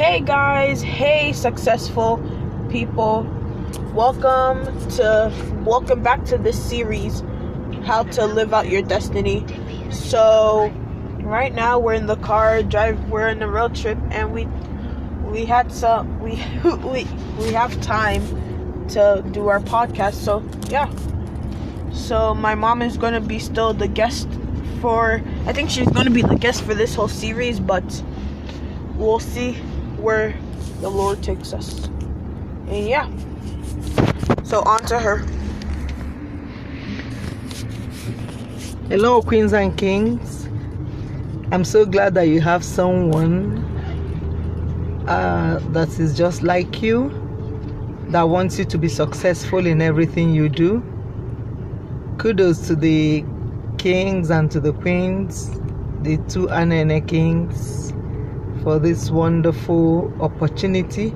Hey guys, hey successful people. Welcome to welcome back to this series How to Live Out Your Destiny. So, right now we're in the car, drive we're in a road trip and we we had some we we we have time to do our podcast. So, yeah. So, my mom is going to be still the guest for I think she's going to be the guest for this whole series, but we'll see where the Lord takes us. And yeah. So on to her. Hello, queens and kings. I'm so glad that you have someone uh, that is just like you, that wants you to be successful in everything you do. Kudos to the kings and to the queens, the two Anene kings, for this wonderful opportunity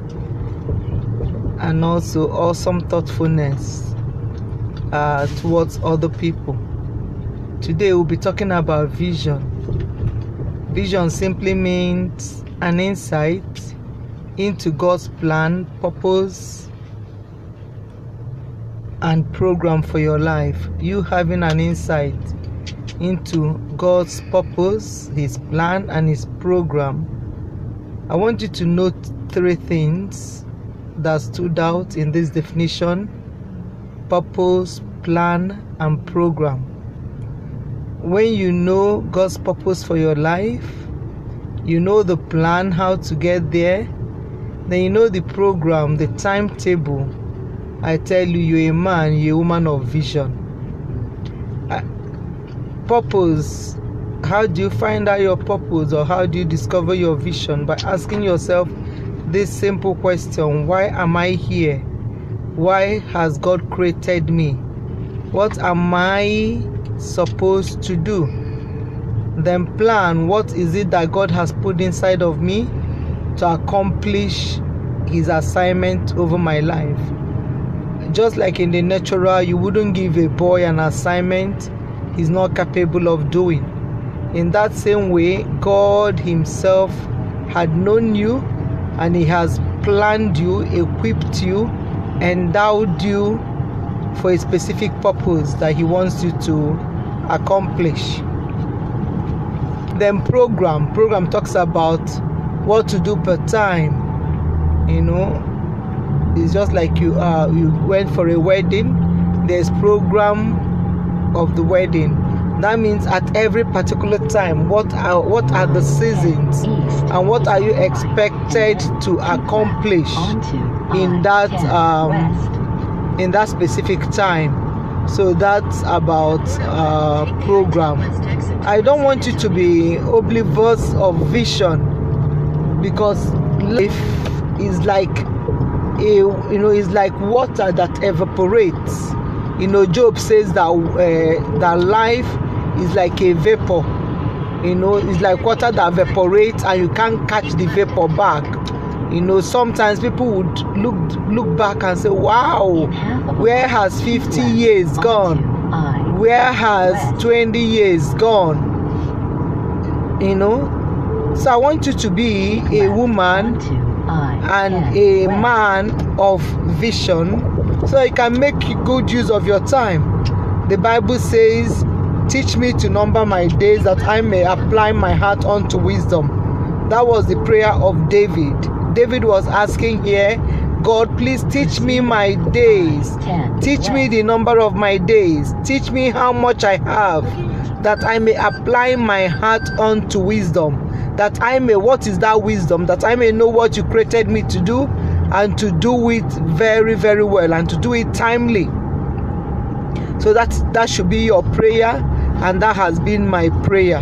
and also awesome thoughtfulness uh, towards other people. Today we'll be talking about vision. Vision simply means an insight into God's plan, purpose, and program for your life. You having an insight into God's purpose, His plan, and His program. I want you to note three things that stood out in this definition purpose, plan, and program. When you know God's purpose for your life, you know the plan, how to get there, then you know the program, the timetable. I tell you, you're a man, you're a woman of vision. Purpose how do you find out your purpose or how do you discover your vision? By asking yourself this simple question why am i here? Why has god created me? What am i supposed to do? Then plan what is it that god has put inside of me to accomplish his assignment over my life? Just like in the natural you wouldn't give a boy an assignment he's not capable of doing in that same way, God Himself had known you and He has planned you, equipped you, endowed you for a specific purpose that He wants you to accomplish. Then program. Program talks about what to do per time. You know, it's just like you uh you went for a wedding. There's program of the wedding that means at every particular time what are what are the seasons? And what are you expected to accomplish in that um, in that specific time? So that's about uh, program. I don't want you to be oblivious of vision because life is like a you know is like water that evaporates you know job says that uh, that life is like a vapor. You know it's like water that evaporates and you can't catch the vapor back. You know sometimes people would look look back and say wow where has 50 years gone? Where has 20 years gone? You know? So i want you to be a woman and a man of vision so you can make good use of your time the bible says Teach me to number my days that I may apply my heart unto wisdom. That was the prayer of David. David was asking here, God, please teach me my days. Teach me the number of my days. Teach me how much I have, that I may apply my heart unto wisdom. That I may, what is that wisdom? That I may know what you created me to do and to do it very, very well and to do it timely. So that that should be your prayer and that has been my prayer.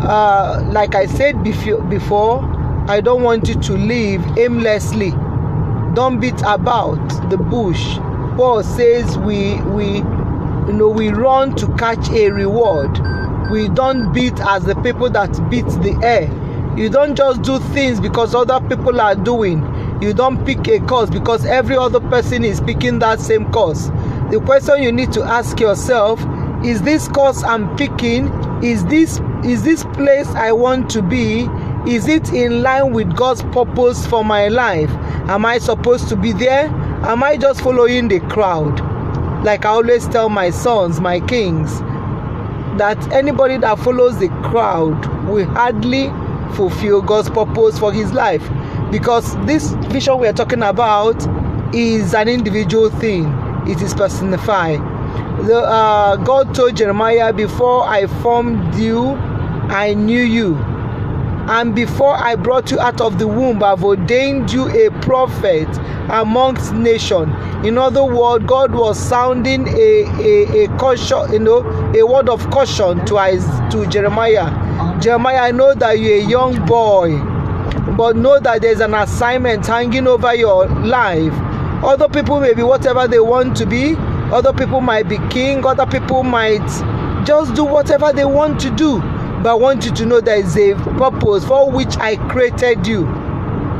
Uh, like I said before, I don't want you to live aimlessly. Don't beat about the bush. Paul says we we you know we run to catch a reward. We don't beat as the people that beat the air. You don't just do things because other people are doing. You don't pick a course because every other person is picking that same course. The question you need to ask yourself is this course i'm picking is this is this place i want to be Is it in line with God's purpose for my life? Am I supposed to be there? Am I just following the crowd? Like I always tell my sons, my kings, that anybody that follows the crowd will hardly fulfill God's purpose for his life because this vision we are talking about is an individual thing, it is personified. The, uh, God told Jeremiah, Before I formed you, I knew you. And before I brought you out of the womb, I've ordained you a prophet amongst nations. In other words, God was sounding a, a, a caution, you know, a word of caution to, to Jeremiah. Jeremiah, I know that you're a young boy, but know that there's an assignment hanging over your life. Other people may be whatever they want to be, other people might be king, other people might just do whatever they want to do. But I want you to know there is a purpose for which I created you.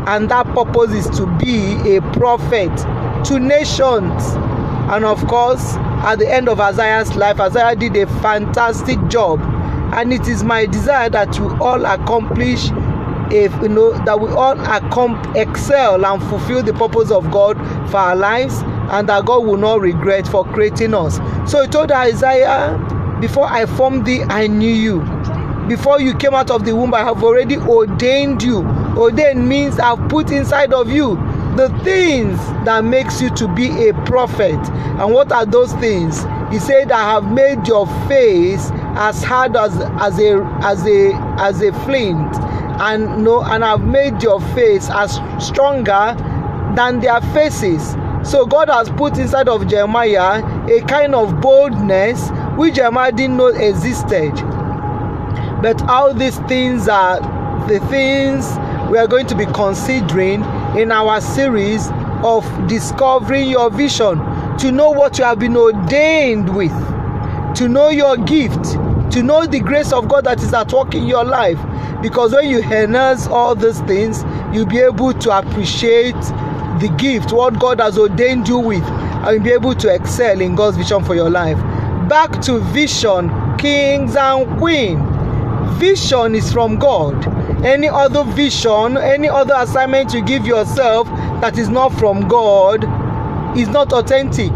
And that purpose is to be a prophet to nations. And of course, at the end of Isaiah's life, Isaiah did a fantastic job. And it is my desire that we all accomplish if you know that we all excel and fulfill the purpose of God for our lives and that God will not regret for creating us. So he told Isaiah, Before I formed thee, I knew you before you came out of the womb, I have already ordained you. Ordained means I've put inside of you the things that makes you to be a prophet. And what are those things? He said, I have made your face as hard as, as a as a as a flint, and no, and I've made your face as stronger than their faces. So God has put inside of Jeremiah a kind of boldness which Jeremiah didn't know existed. But all these things are the things we are going to be considering in our series of discovering your vision to know what you have been ordained with, to know your gift, to know the grace of God that is at work in your life. Because when you harness all these things, you'll be able to appreciate the gift, what God has ordained you with, and you'll be able to excel in God's vision for your life. Back to vision, kings and queens vision is from God. Any other vision, any other assignment you give yourself that is not from God is not authentic.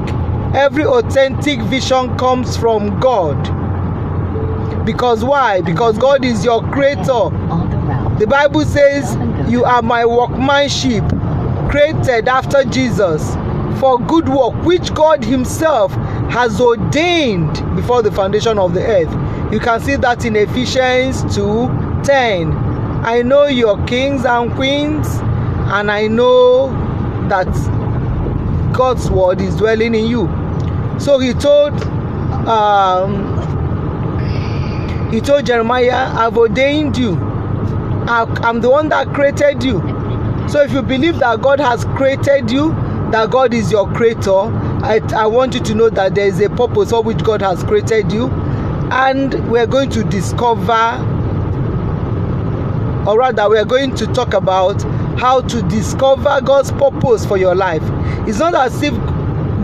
Every authentic vision comes from God. Because why? Because God is your creator. The Bible says, You are my workmanship, created after Jesus for good work, which God Himself has ordained before the foundation of the earth. You can see that in Ephesians 2 10. I know your kings and queens, and I know that God's word is dwelling in you. So he told um, he told Jeremiah, I've ordained you. I'm the one that created you. So if you believe that God has created you, that God is your creator, I, I want you to know that there is a purpose for which God has created you. And we're going to discover, or rather, we're going to talk about how to discover God's purpose for your life. It's not as if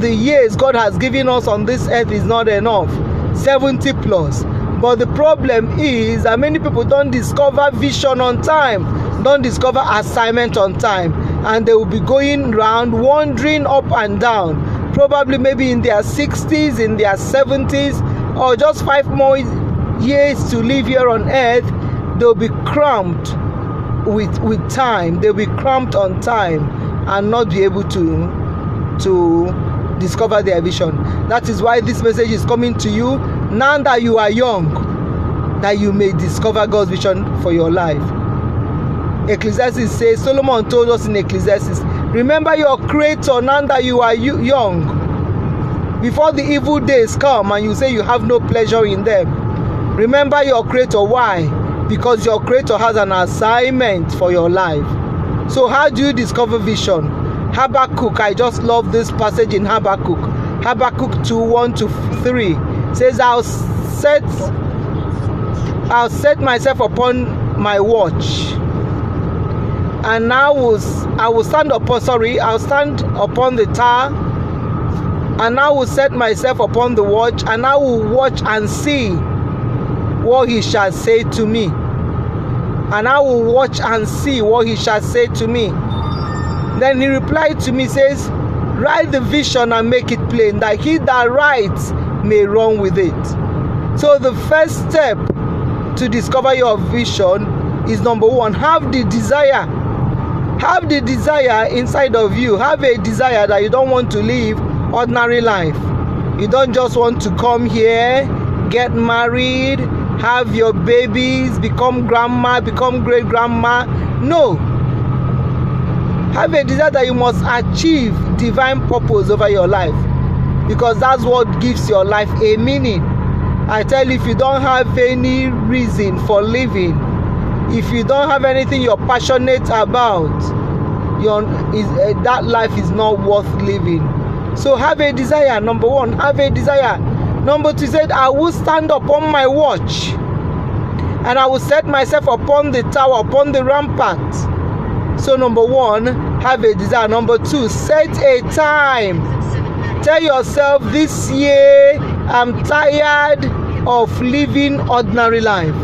the years God has given us on this earth is not enough 70 plus. But the problem is that many people don't discover vision on time, don't discover assignment on time, and they will be going around wandering up and down, probably maybe in their 60s, in their 70s, or just five more years to live here on earth. They'll be cramped with with time. They'll be cramped on time and not be able to to discover their vision. That is why this message is coming to you now that you are young, that you may discover God's vision for your life. Ecclesiastes says, Solomon told us in Ecclesiastes, remember your creator now that you are young. Before the evil days come and you say you have no pleasure in them. Remember your creator. Why? Because your creator has an assignment for your life. So, how do you discover vision? Habakkuk, I just love this passage in Habakkuk. Habakkuk 2 1 to 3 says, I'll set I'll set myself upon my watch and I will I will stand upon sorry I'll stand upon the tower and I will set myself upon the watch and I will watch and see what he shall say to me and I will watch and see what he shall say to me. Then he replied to me, says, Write the vision and make it plain, that he that writes may run with it. So the first step to discover your vision is number one, have the desire. Have the desire inside of you. Have a desire that you don't want to live ordinary life. You don't just want to come here, get married, have your babies, become grandma, become great grandma. No. Have a desire that you must achieve divine purpose over your life because that's what gives your life a meaning. I tell you, if you don't have any reason for living, if you don't have anything you're passionate about, your is uh, that life is not worth living. So have a desire. Number one, have a desire. Number two said, I will stand upon my watch, and I will set myself upon the tower, upon the rampart. So number one, have a desire. Number two, set a time. Tell yourself this year I'm tired of living ordinary life.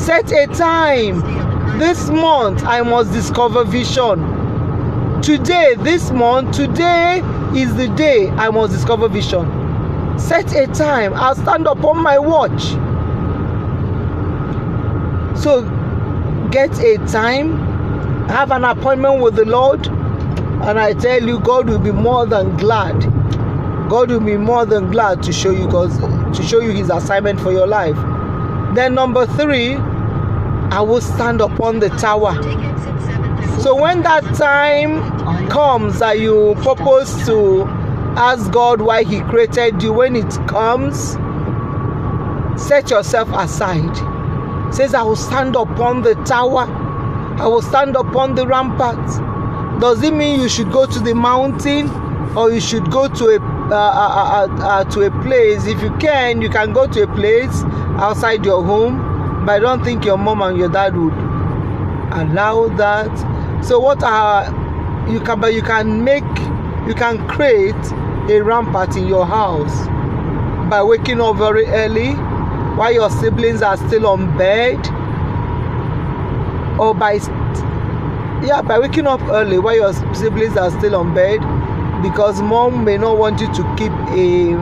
Set a time. This month I must discover vision. Today, this month, today is the day I must discover vision. Set a time. I'll stand upon my watch. So get a time, have an appointment with the Lord, and I tell you, God will be more than glad. God will be more than glad to show you God's to show you his assignment for your life. Then number three, I will stand upon the tower. So when that time comes that you purpose to ask God why He created you, when it comes, set yourself aside. It says, I will stand upon the tower, I will stand upon the rampart. Does it mean you should go to the mountain or you should go to a uh, uh, uh, uh, to a place? If you can, you can go to a place outside your home, but I don't think your mom and your dad would allow that so what are you can but you can make you can create a rampart in your house by waking up very early while your siblings are still on bed or by yeah by waking up early while your siblings are still on bed because mom may not want you to keep a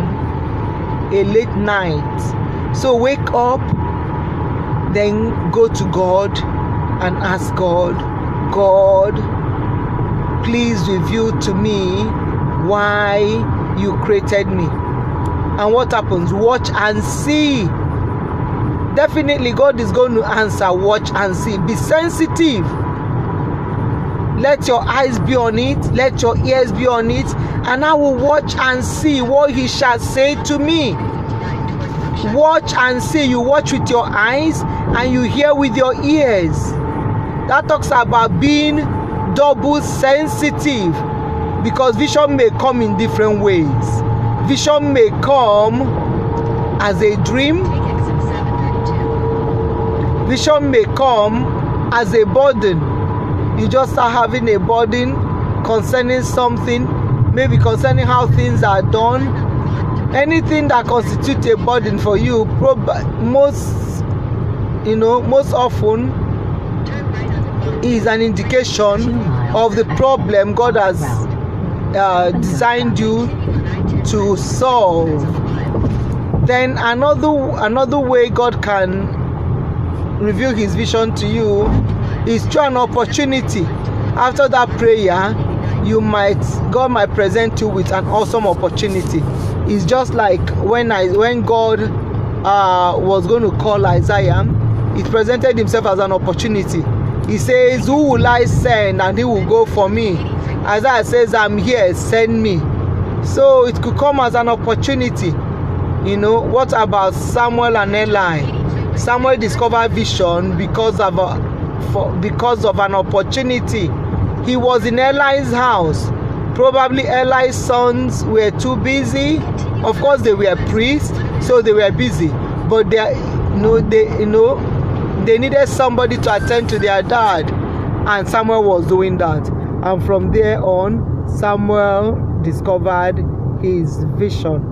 a late night so wake up then go to god and ask god God, please reveal to me why you created me. And what happens? Watch and see. Definitely, God is going to answer. Watch and see. Be sensitive. Let your eyes be on it, let your ears be on it, and I will watch and see what He shall say to me. Watch and see. You watch with your eyes and you hear with your ears that talks about being double sensitive because vision may come in different ways vision may come as a dream vision may come as a burden you just start having a burden concerning something maybe concerning how things are done anything that constitutes a burden for you prob- most you know most often is an indication of the problem God has uh, designed you to solve. Then another another way God can reveal His vision to you is through an opportunity. After that prayer, you might God might present you with an awesome opportunity. It's just like when I when God uh, was going to call Isaiah, He presented Himself as an opportunity he says, Who will I send? And he will go for me. Isaiah says, I'm here, send me. So it could come as an opportunity. You know, what about Samuel and Eli? Samuel discovered vision because of a, for, because of an opportunity. He was in Eli's house. Probably Eli's sons were too busy. Of course, they were priests, so they were busy. But they, you know, they, you know, they needed somebody to attend to their dad and samuel was doing that and from there on samuel discovered his vision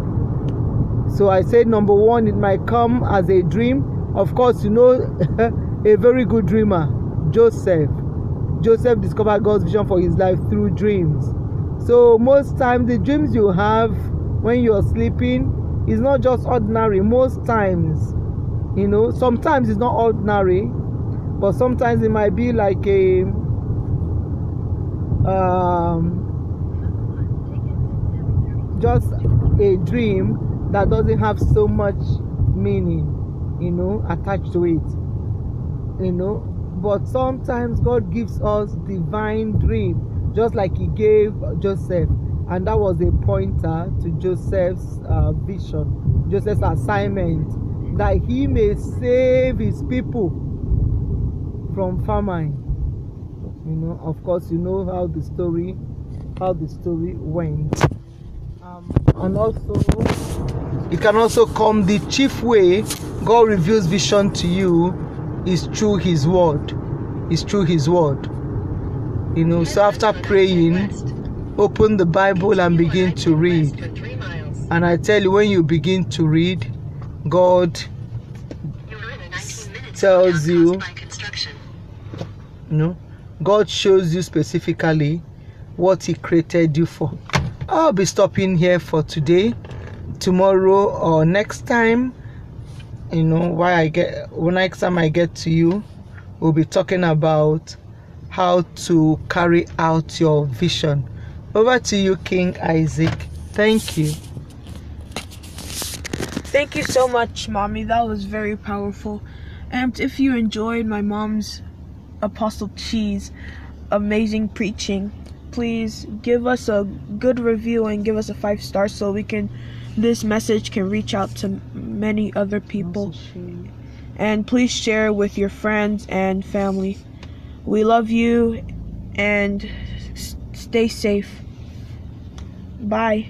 so i said number one it might come as a dream of course you know a very good dreamer, Joseph. Joseph discovered God's vision for his life through dreams. So most times the dreams you have when you're sleeping is not just ordinary. Most times, you know, sometimes it's not ordinary, but sometimes it might be like a um, just a dream that doesn't have so much meaning, you know, attached to it. You know, but sometimes God gives us divine dream, just like He gave Joseph, and that was a pointer to Joseph's uh, vision, Joseph's assignment, that he may save his people from famine. You know, of course, you know how the story, how the story went, um, and also it can also come the chief way God reveals vision to you is through His Word. Is through His Word. You know, so after praying, open the Bible and begin to read. And I tell you, when you begin to read, God tells you, you know, God shows you specifically what He created you for. I'll be stopping here for today. Tomorrow or next time, you know, why I get when next time I get to you, we'll be talking about how to carry out your vision. Over to you, King Isaac. Thank you. Thank you so much, Mommy. That was very powerful. And if you enjoyed my mom's Apostle Cheese amazing preaching, please give us a good review and give us a five star so we can this message can reach out to many other people. And please share with your friends and family. We love you and stay safe. Bye.